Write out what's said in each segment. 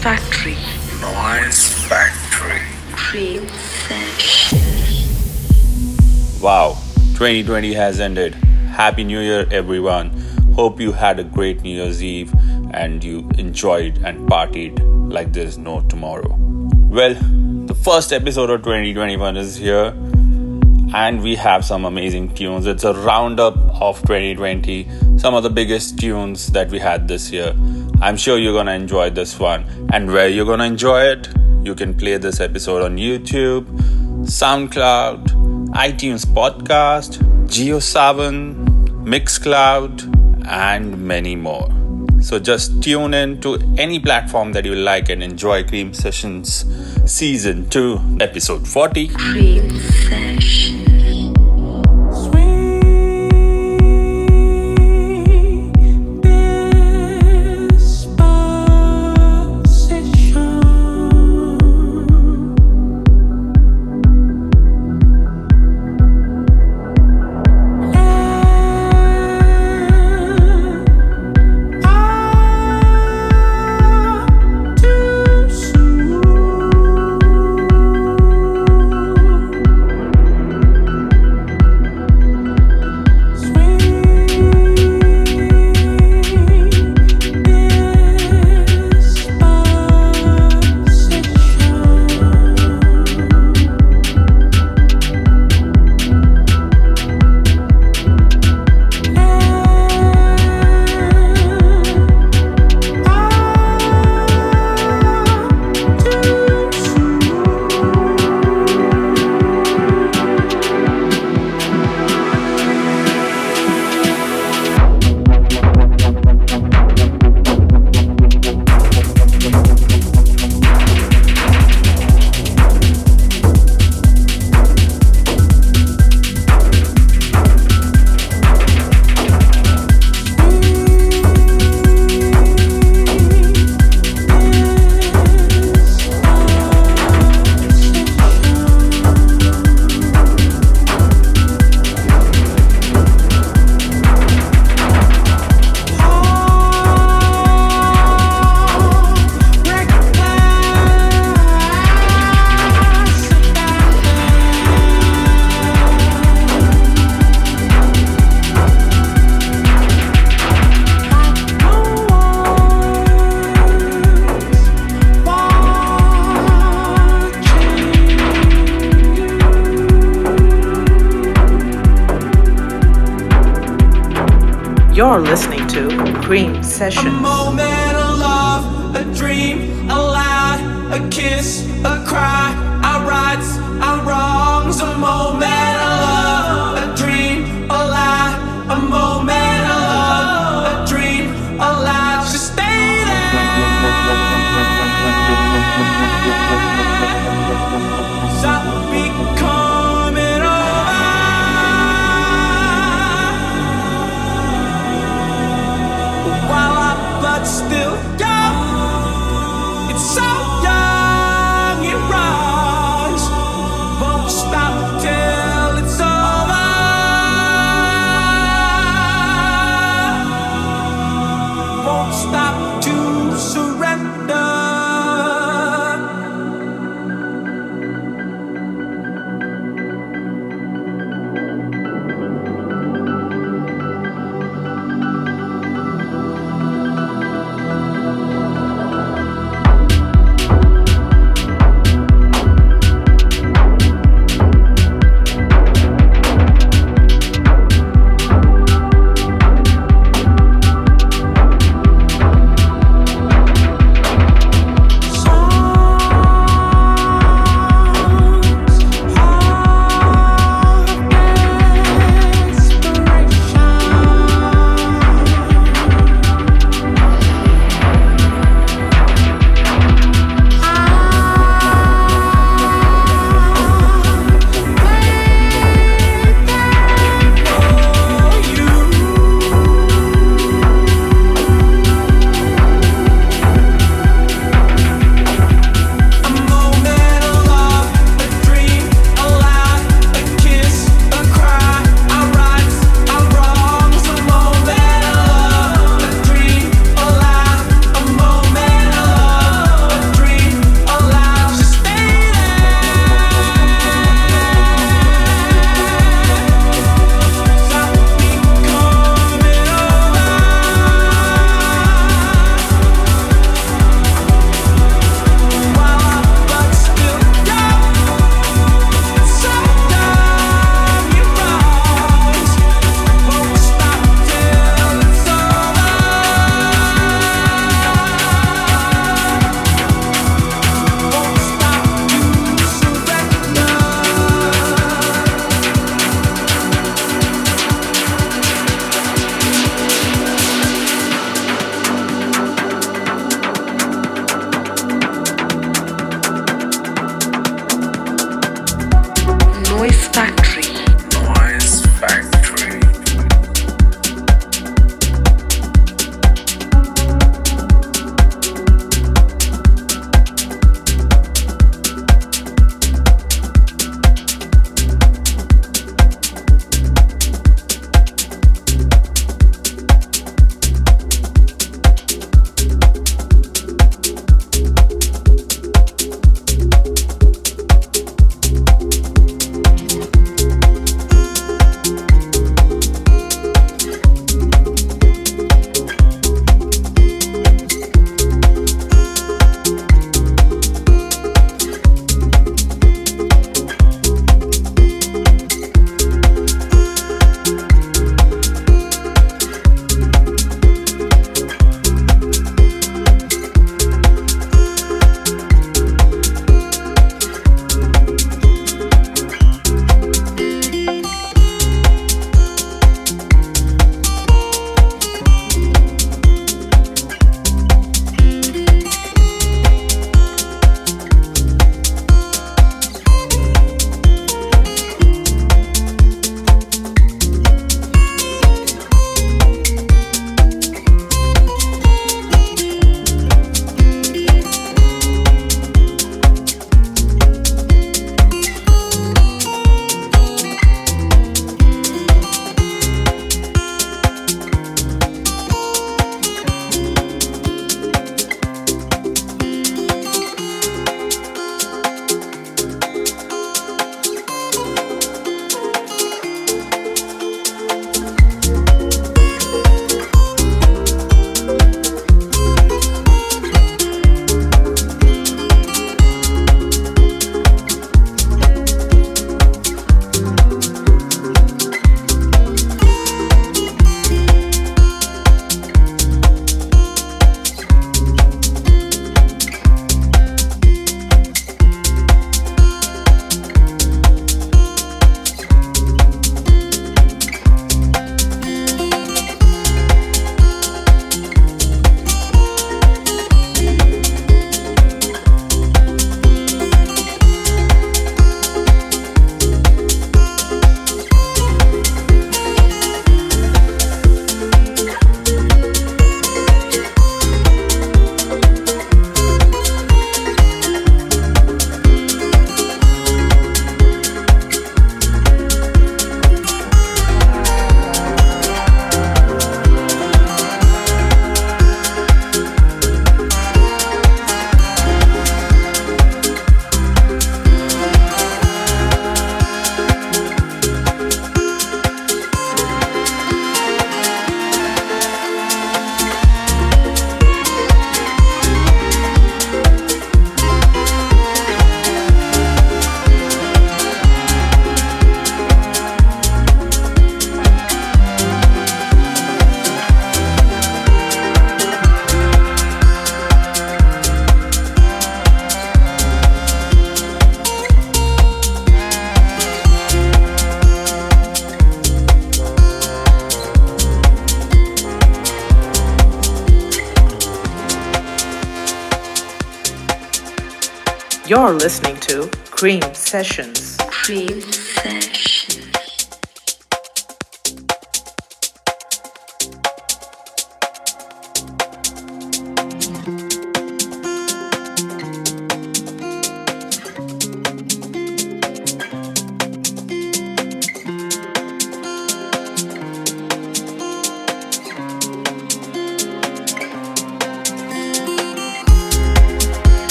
Factory. Noise Factory. Dream Session. Wow, 2020 has ended. Happy New Year, everyone. Hope you had a great New Year's Eve and you enjoyed and partied like there's no tomorrow. Well, the first episode of 2021 is here and we have some amazing tunes. It's a roundup of 2020, some of the biggest tunes that we had this year. I'm sure you're gonna enjoy this one. And where you're gonna enjoy it, you can play this episode on YouTube, SoundCloud, iTunes Podcast, JioSaavn, Mixcloud, and many more. So just tune in to any platform that you like and enjoy Cream Sessions Season 2, Episode 40.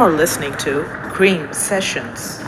You're listening to Cream Sessions.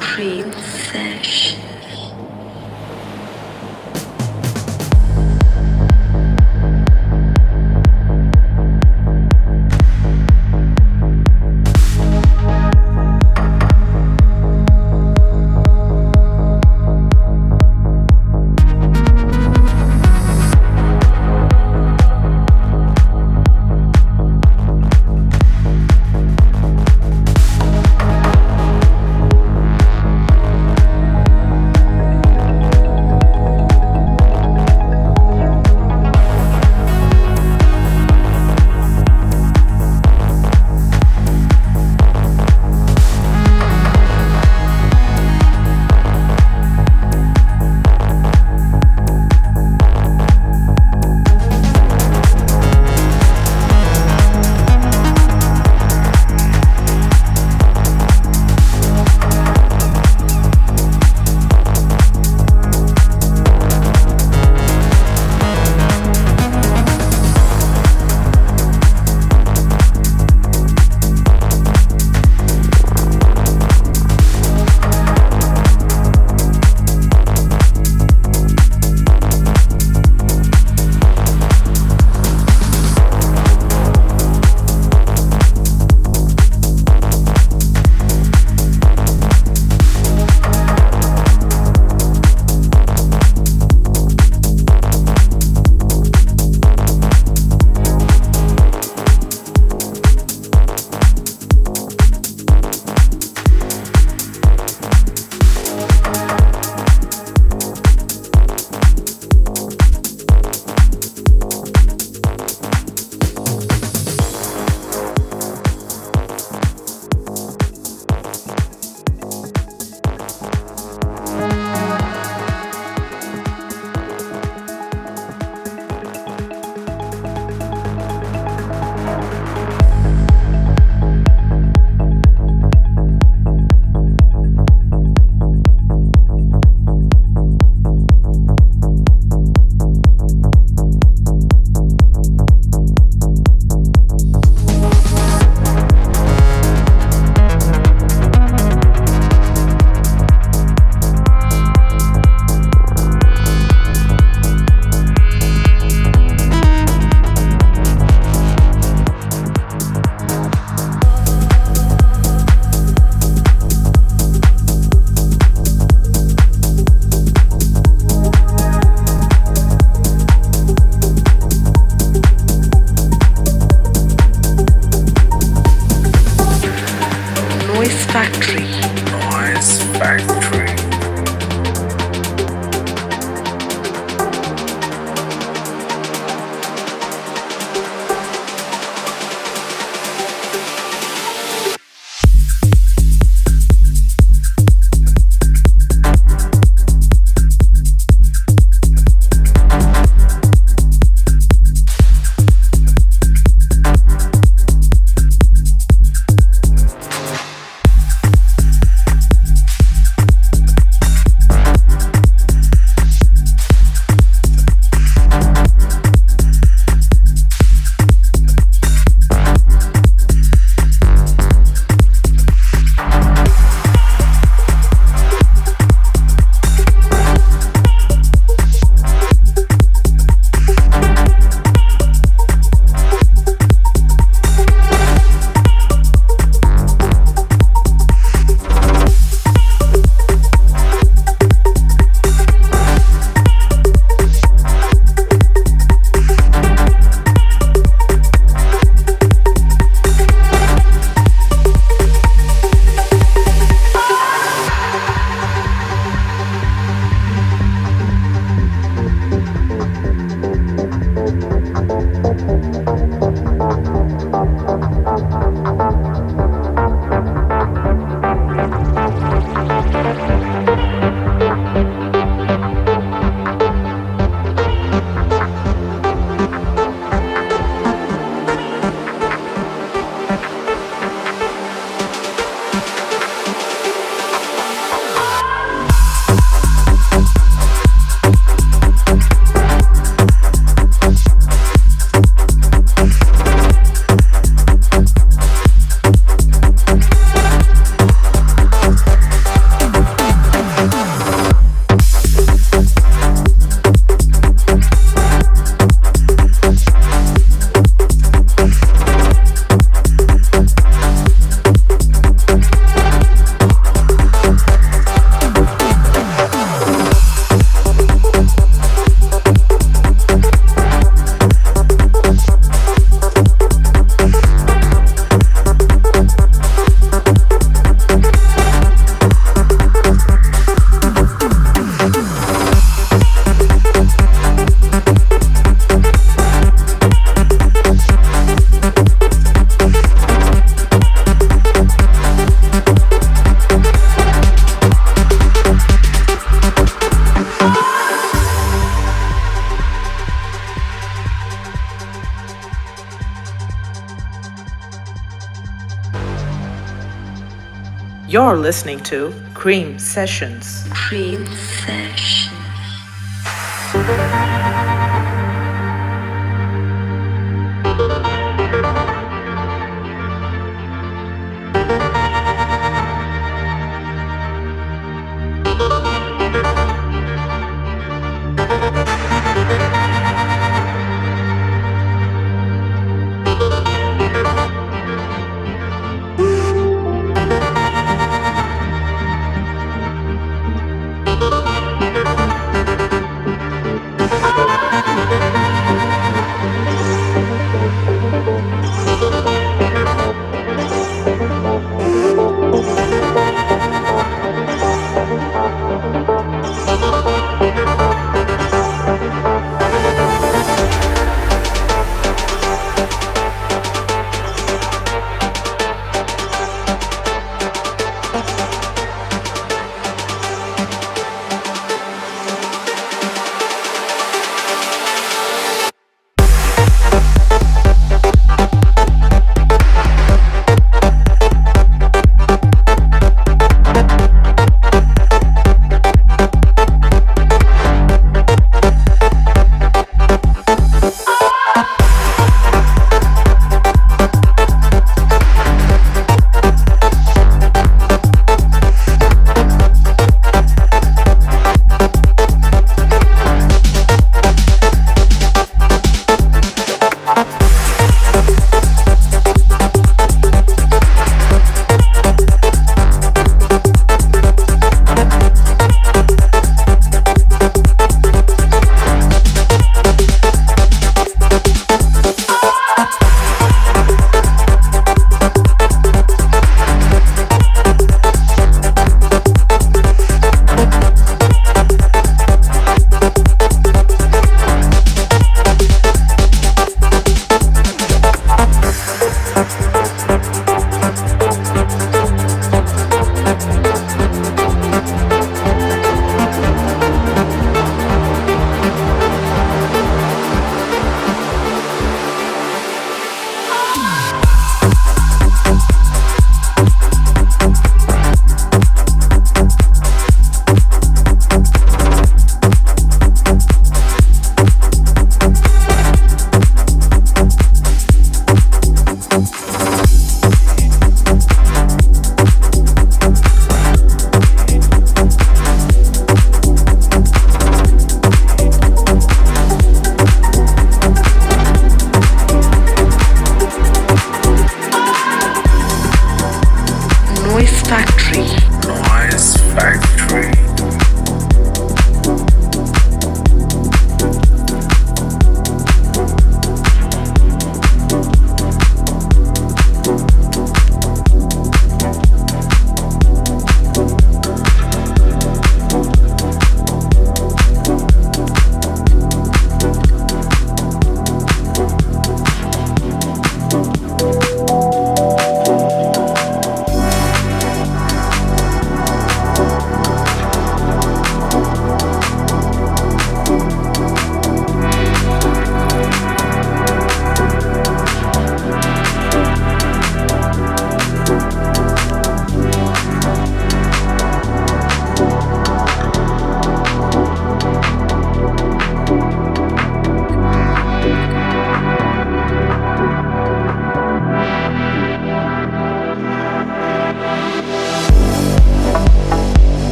You're listening to Cream Sessions. Cream Sessions.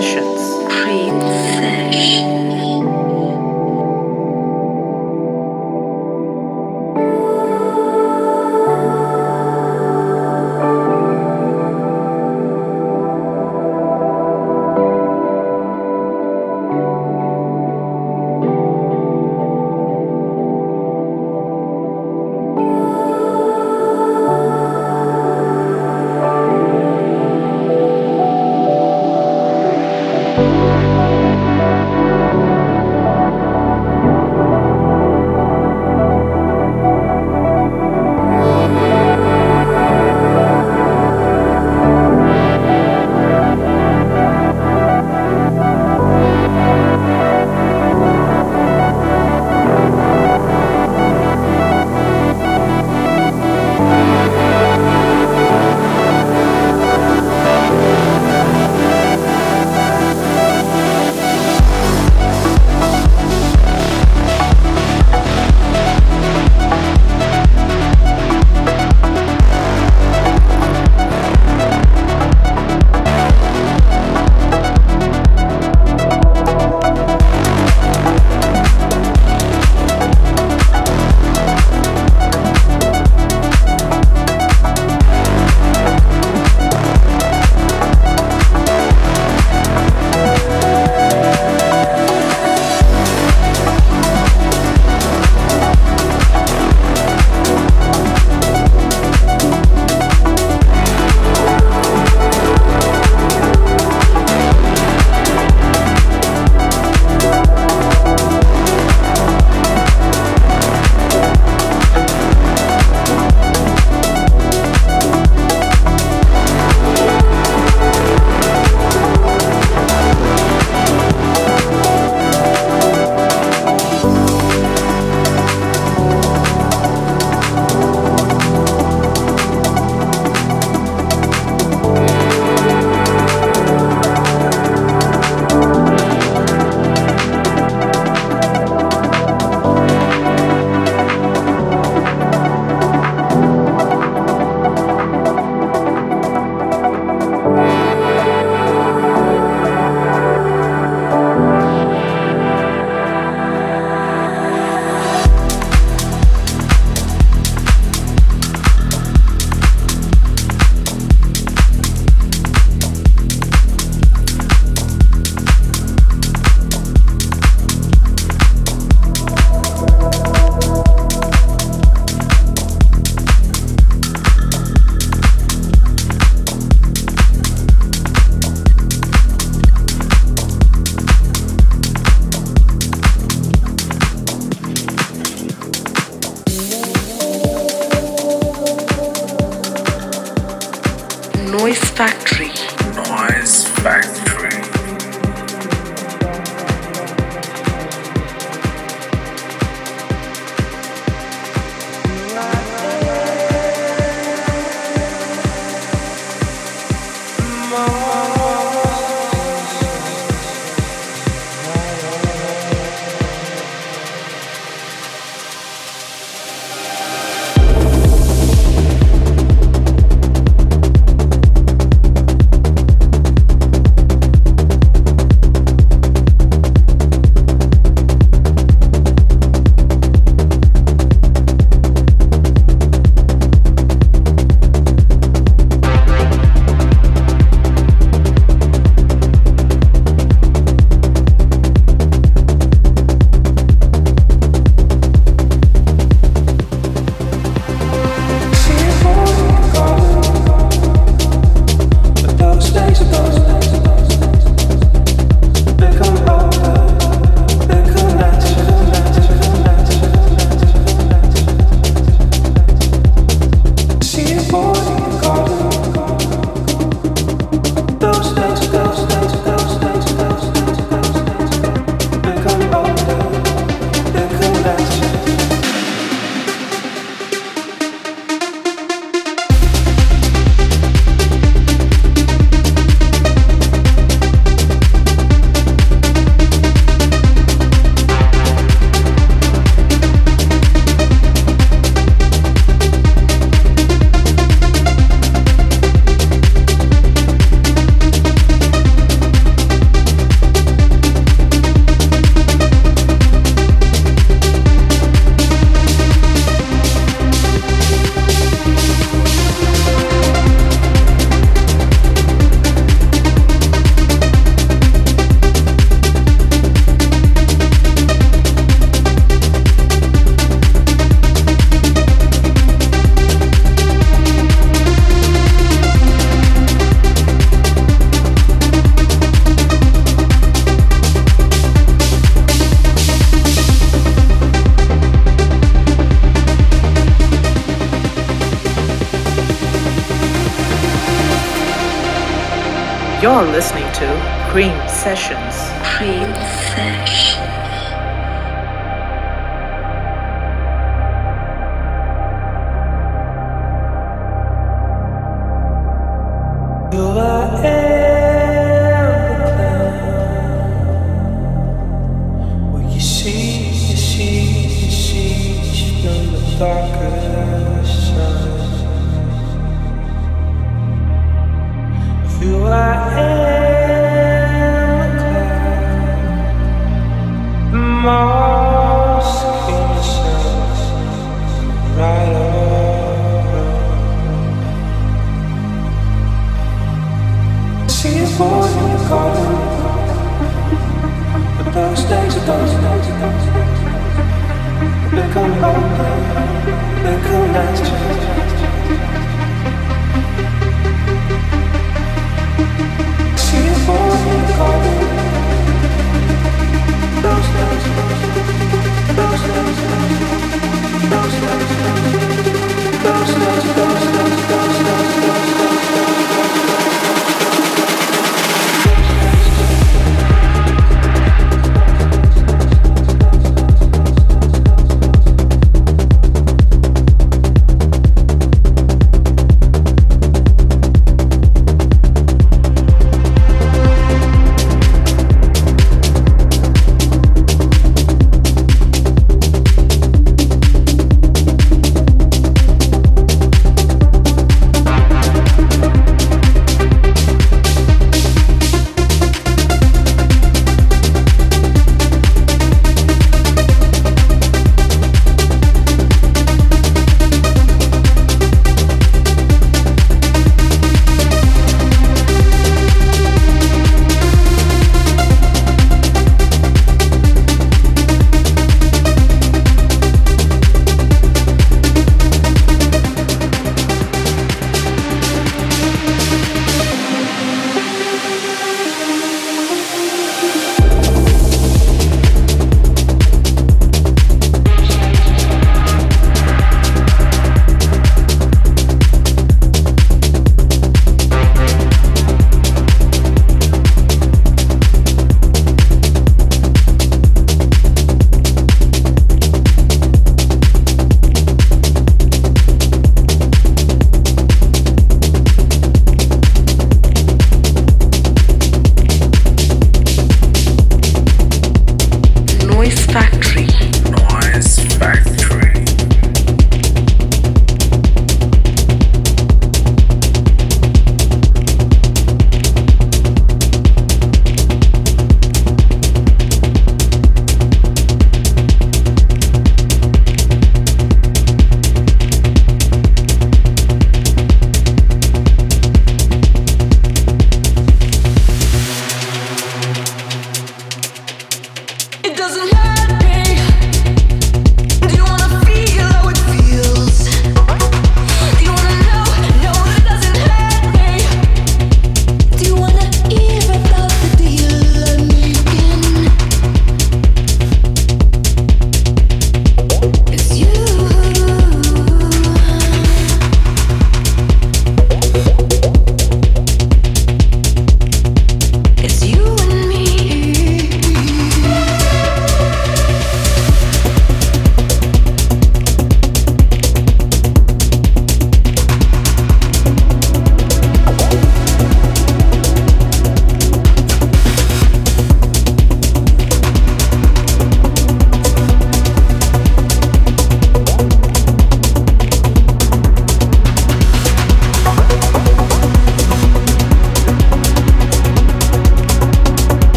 Cream see us born in the garden. But those days are those those. They come back, they come last See those, born in the garden. Those those days, those days, those days, those days, those those.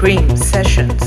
Cream Sessions.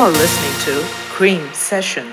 You're listening to Cream Sessions.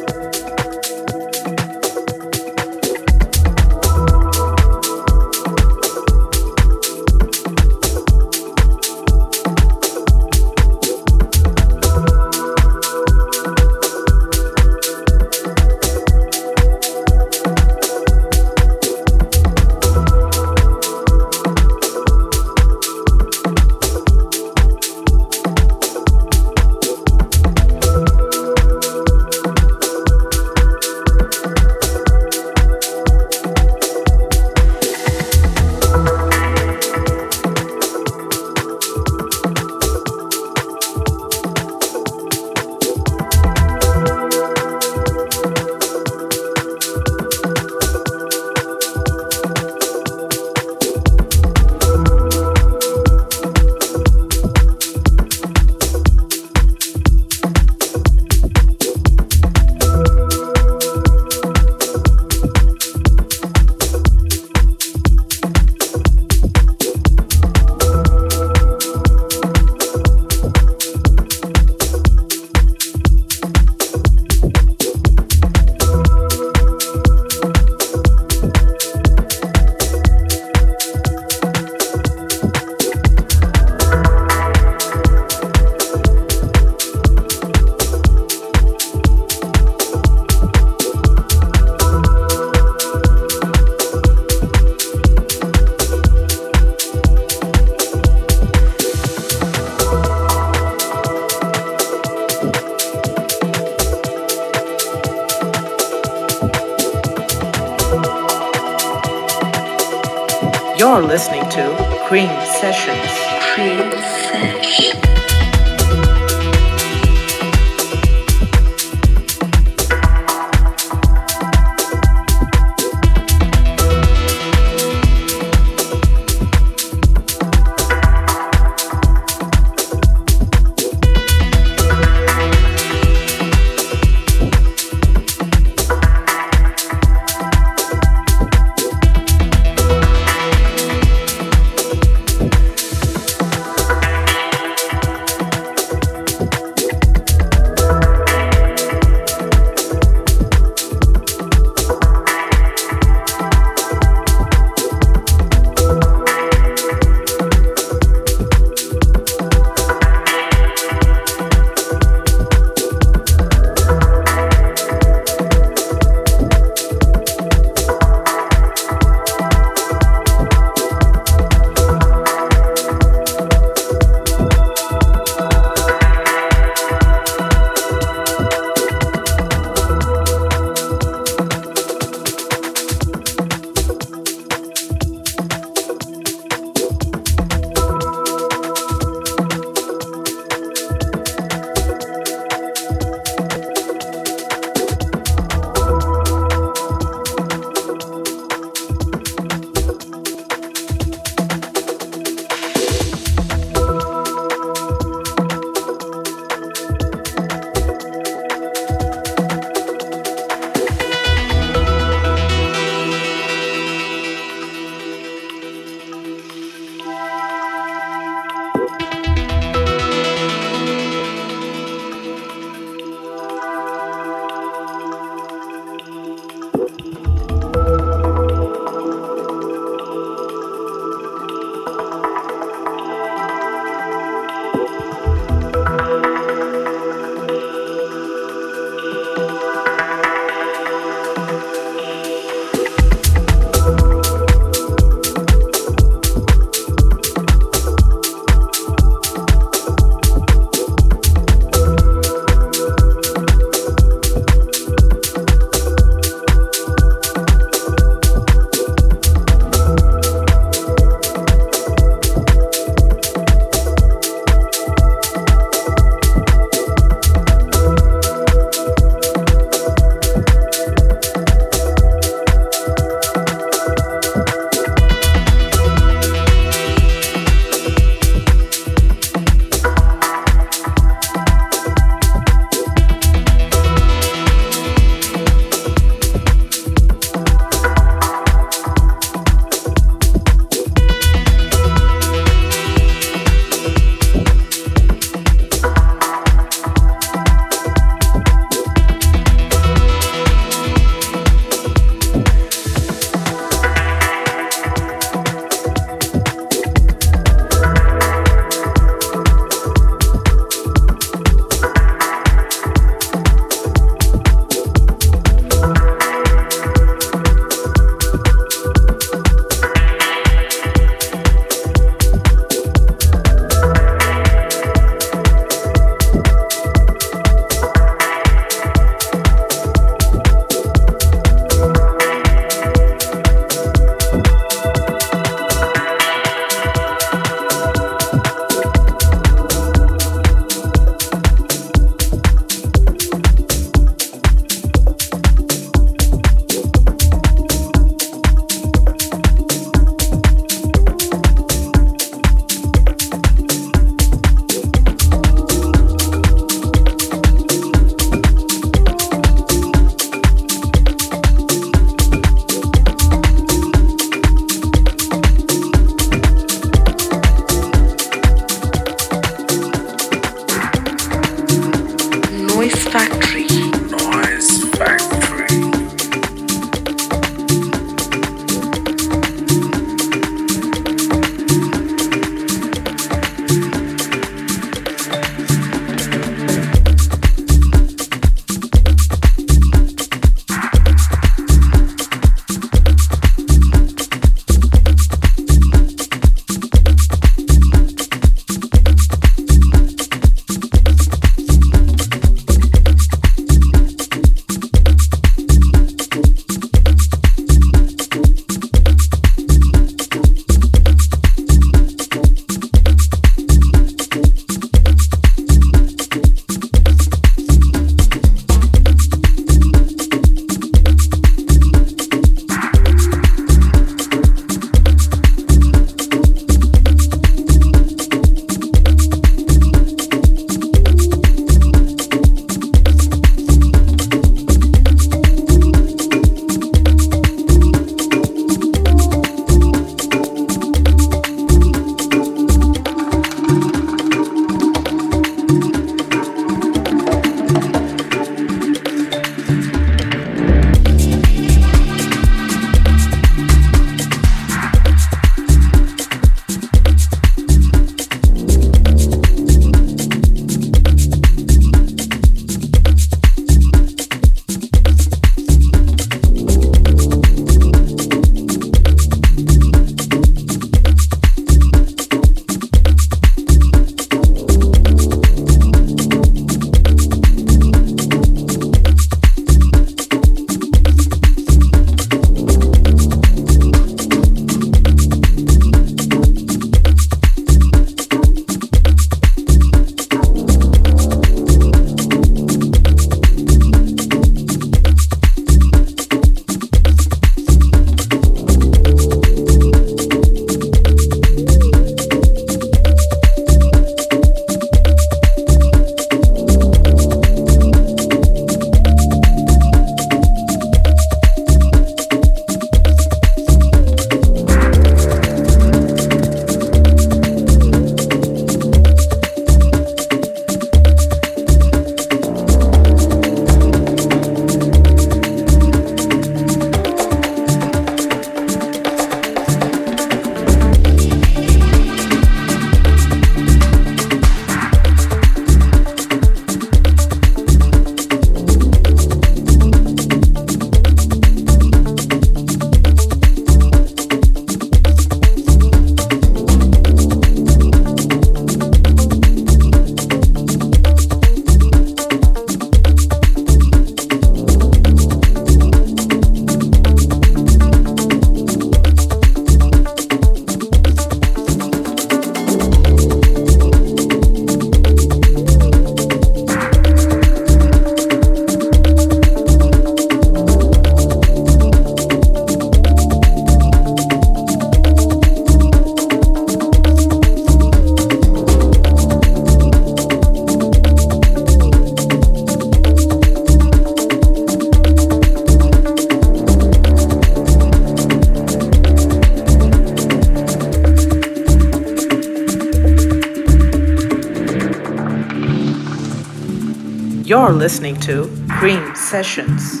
You're listening to Cream Sessions.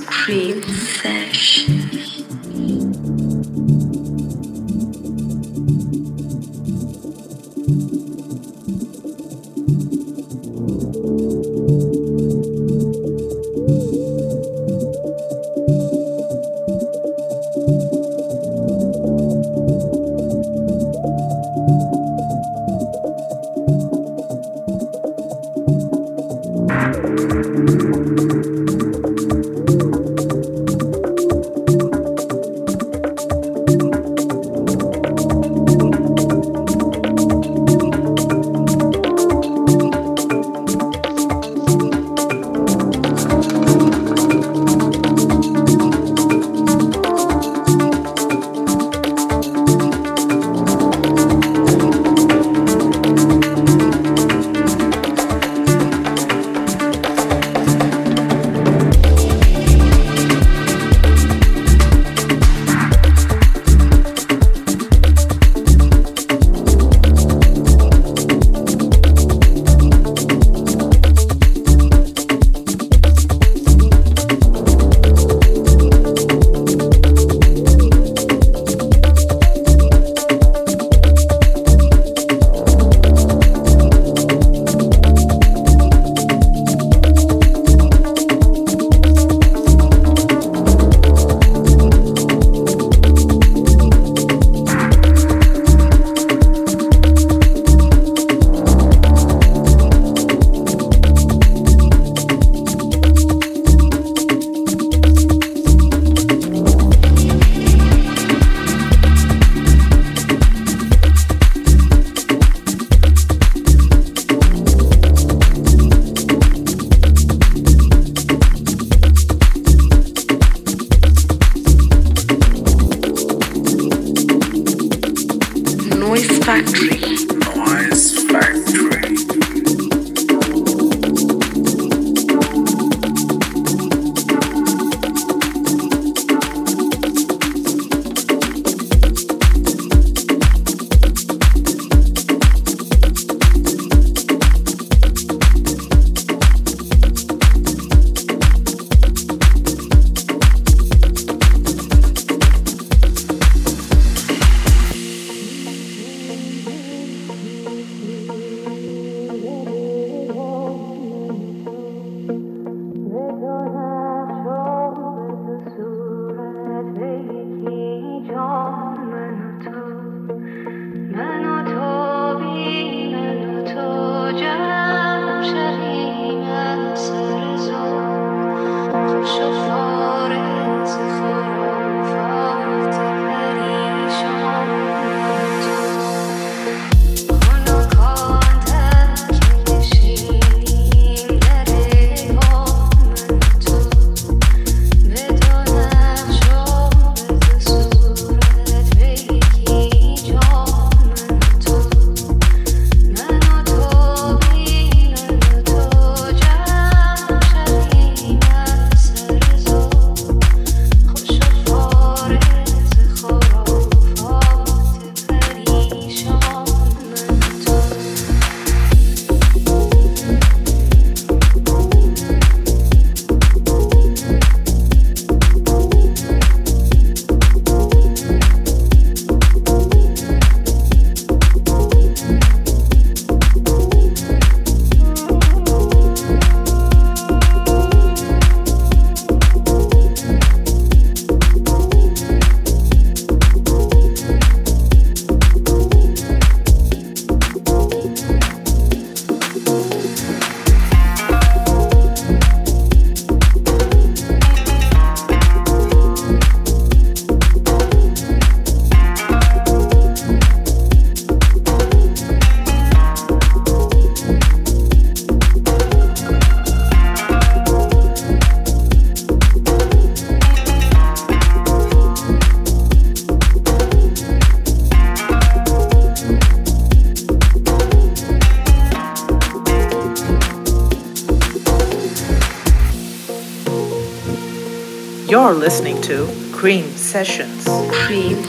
You're listening to Cream Sessions. Cream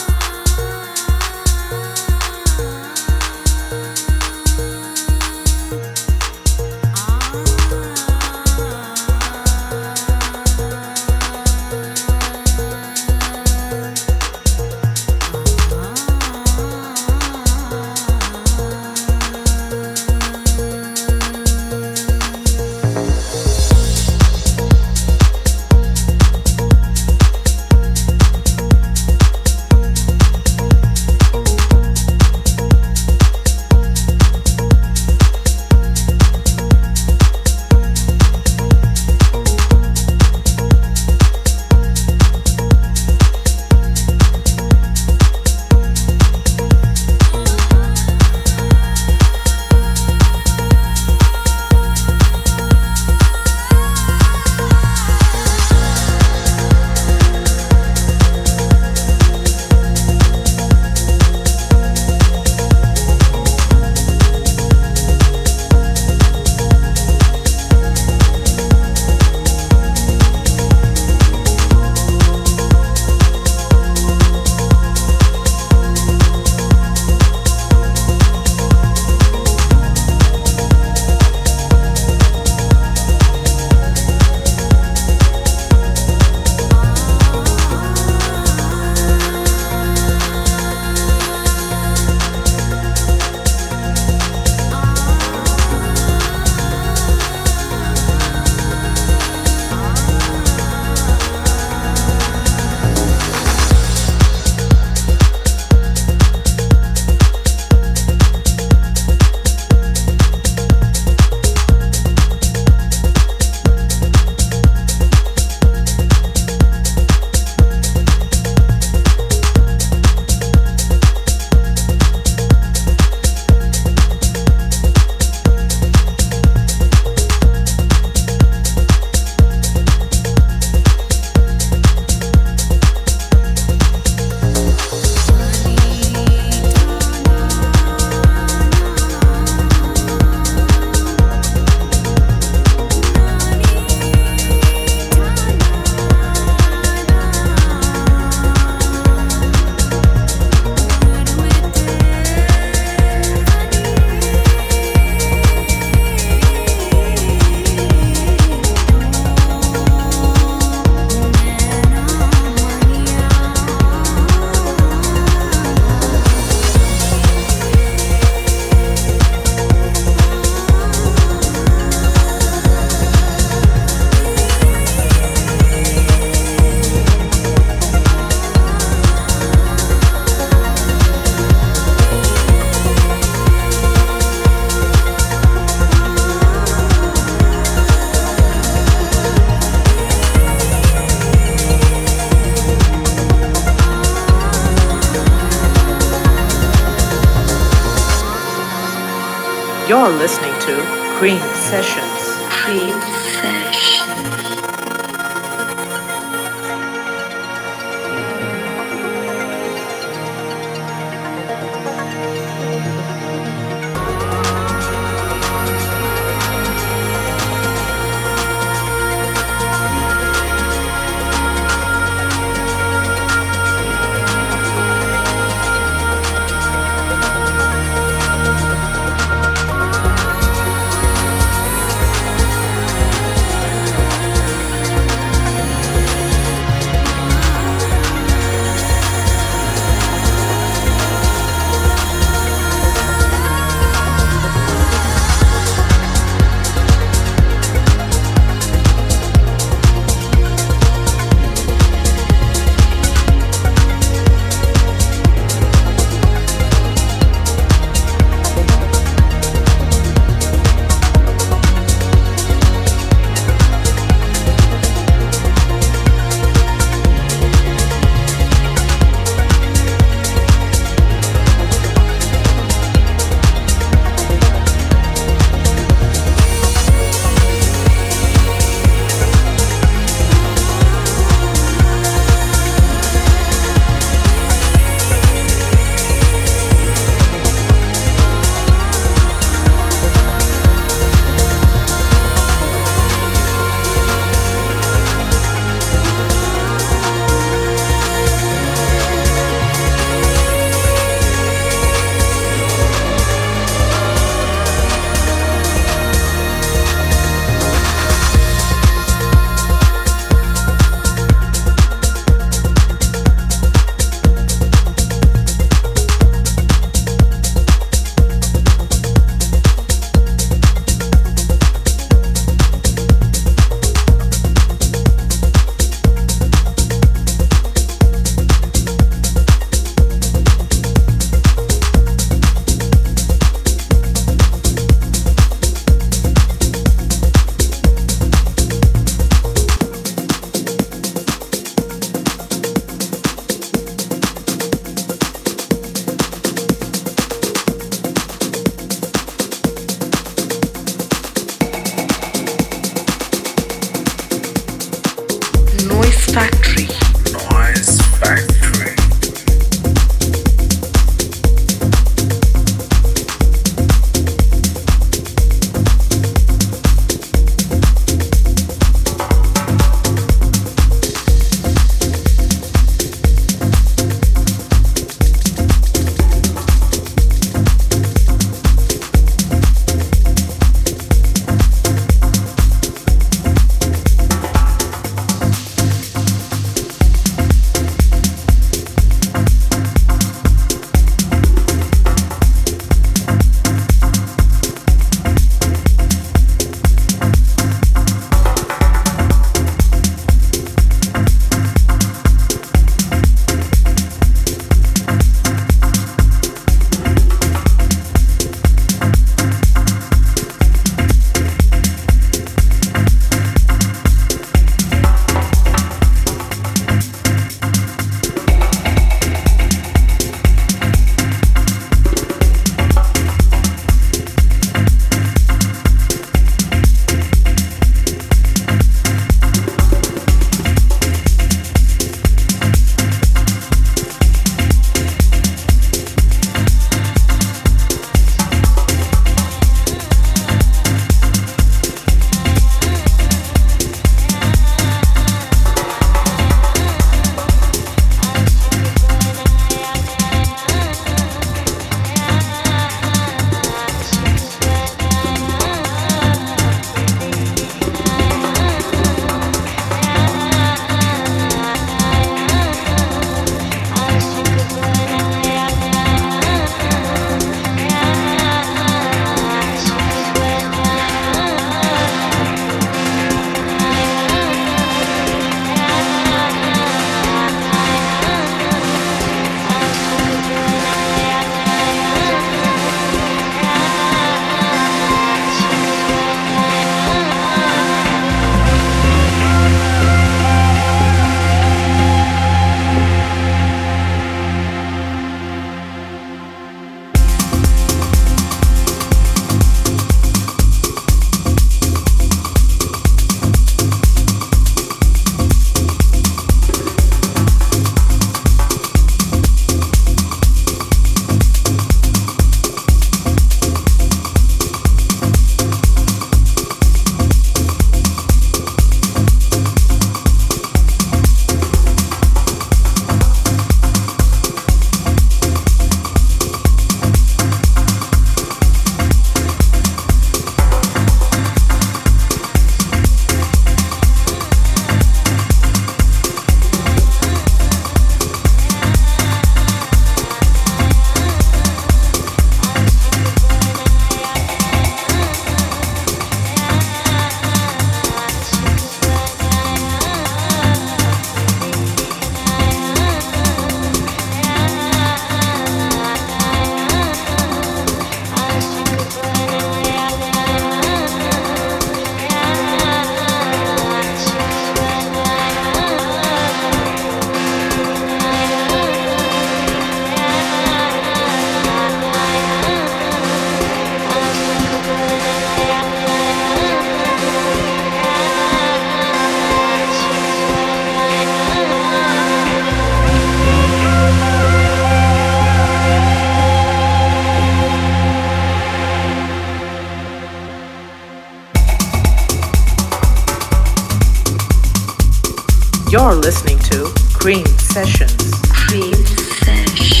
listening to Cream Sessions. Cream Sessions.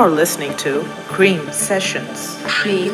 You're listening to Cream Sessions. Cream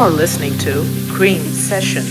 You're listening to Cream Sessions.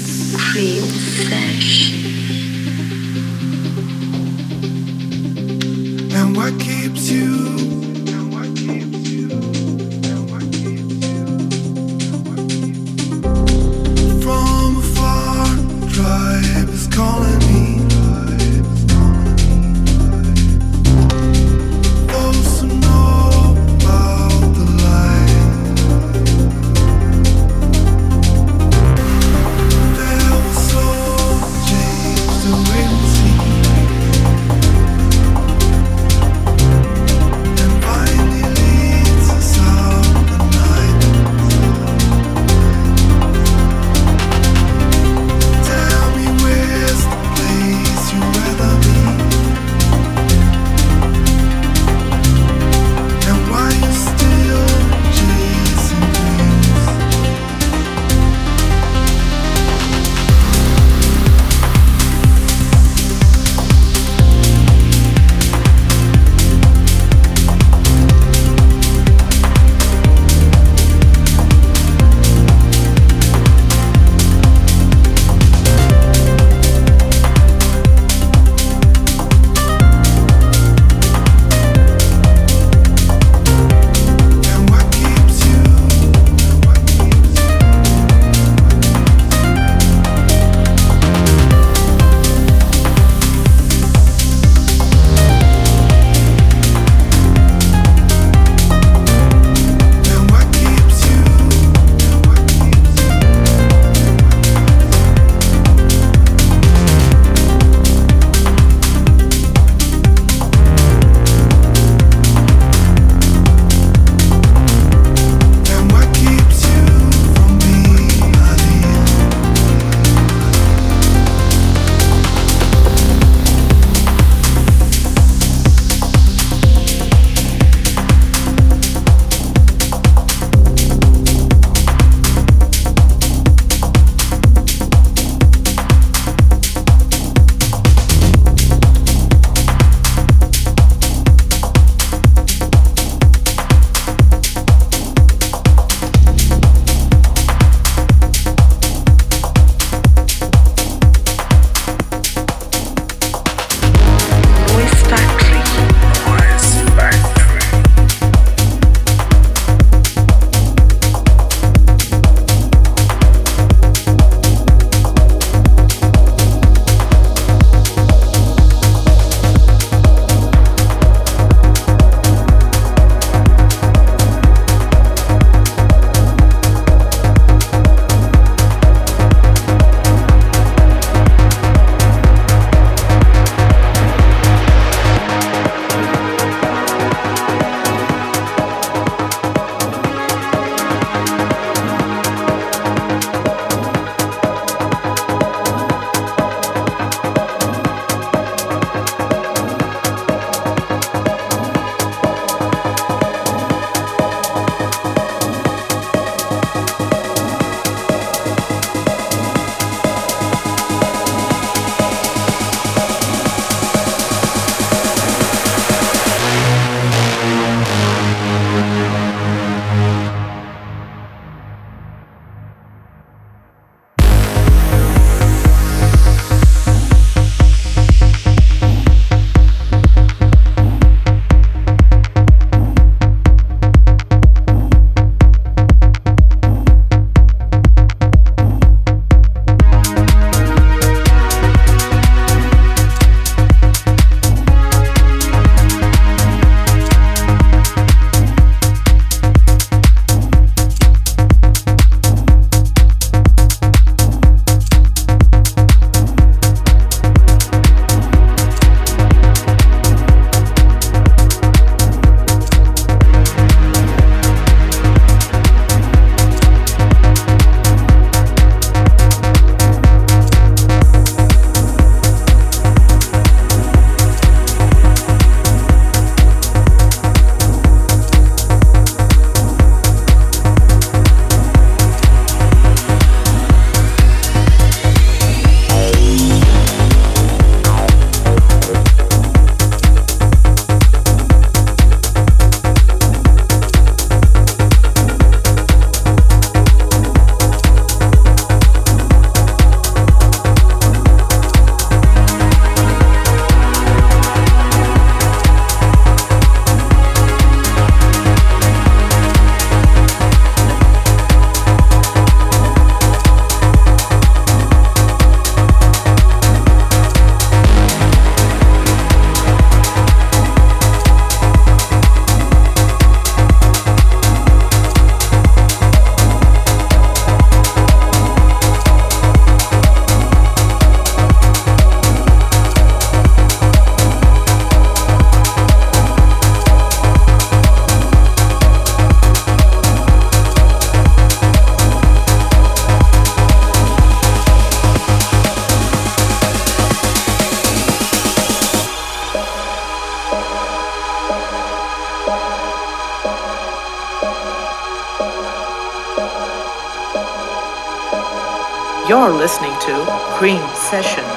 You're listening to Cream Sessions.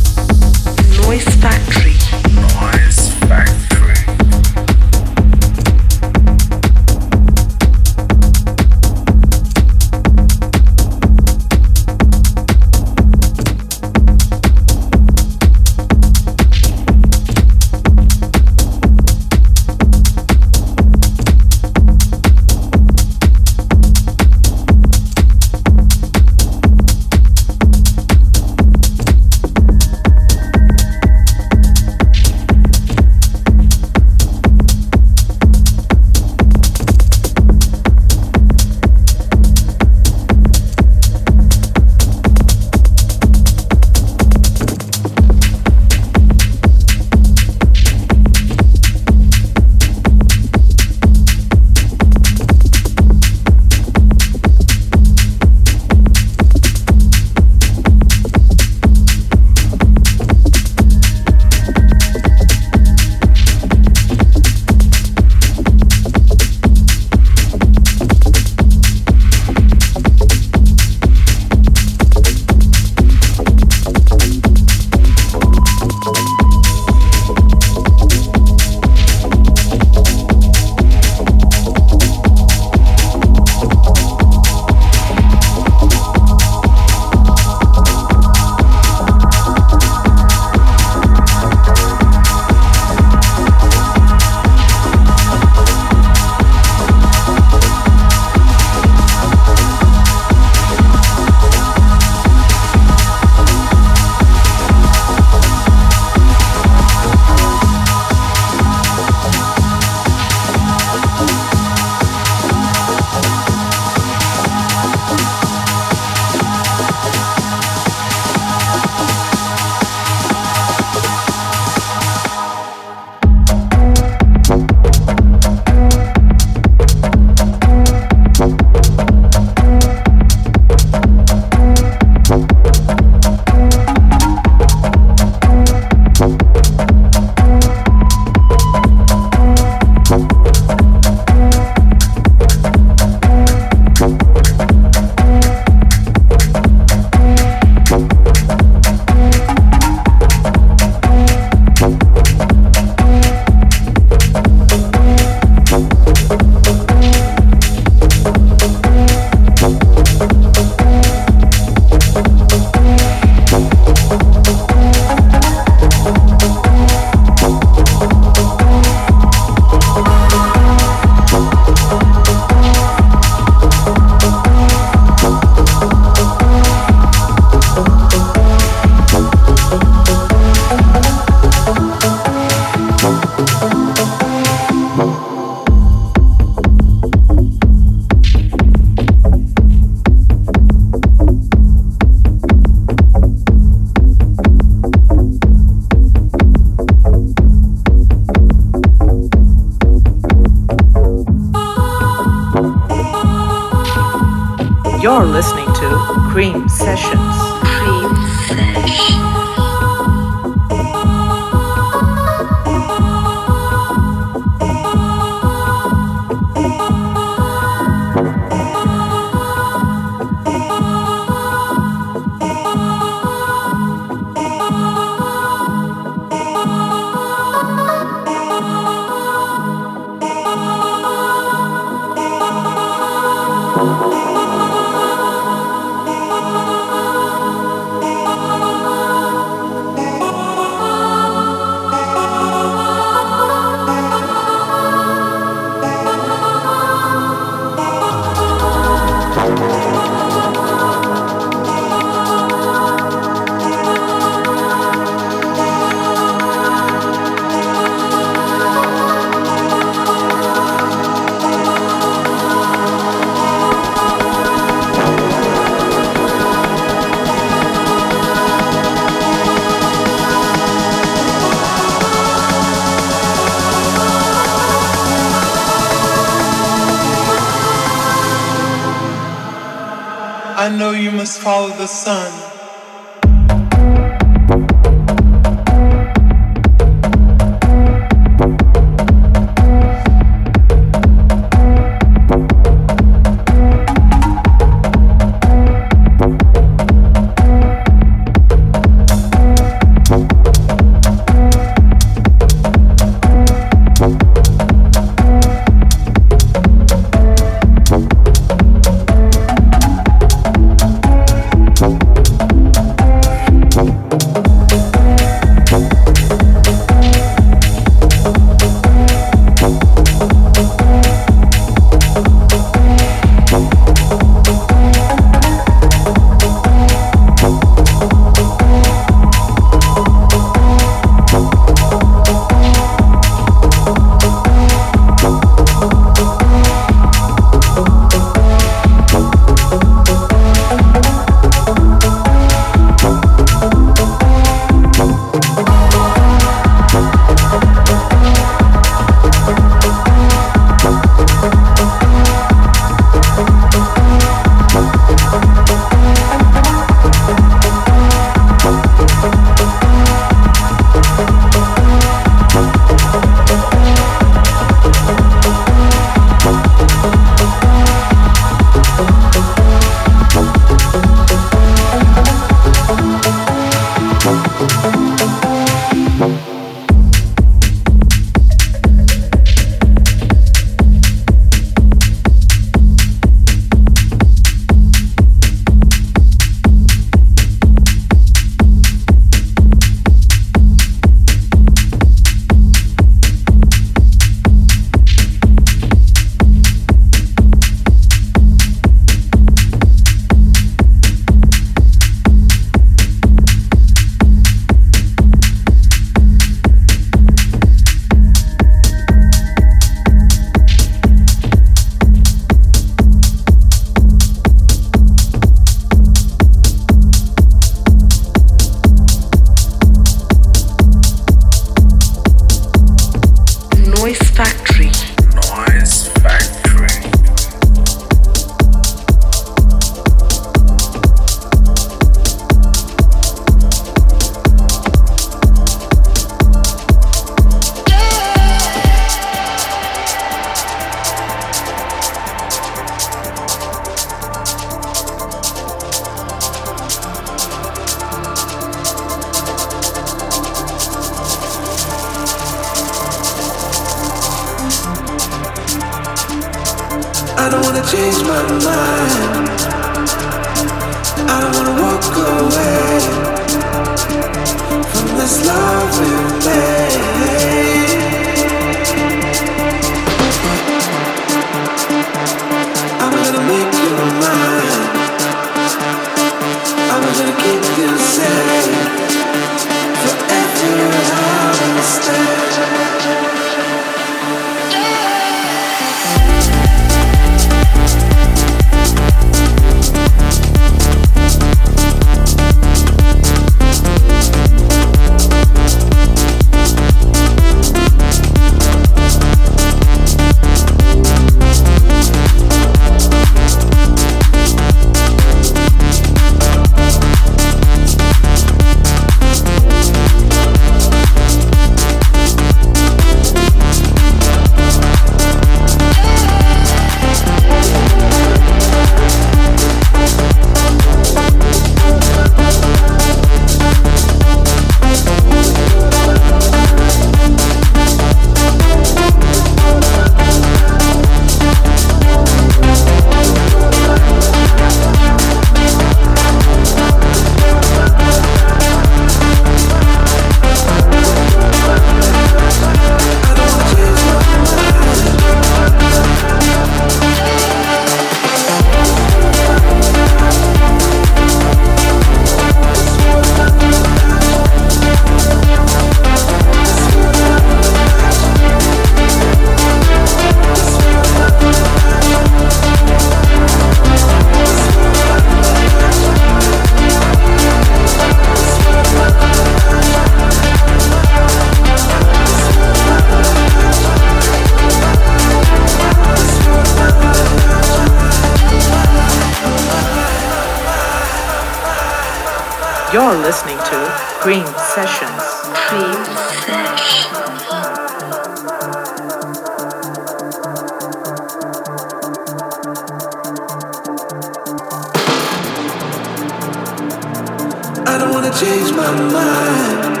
Wanna change my mind.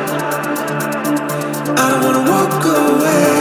I don't wanna walk away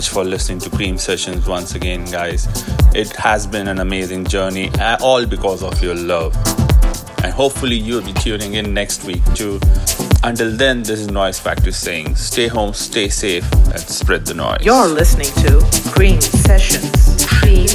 much for listening to Cream Sessions once again, guys. It has been an amazing journey, uh, all because of your love. And hopefully, you'll be tuning in next week too. Until then, this is Noise Factory saying stay home, stay safe, and spread the noise. You're listening to Cream Sessions. Cream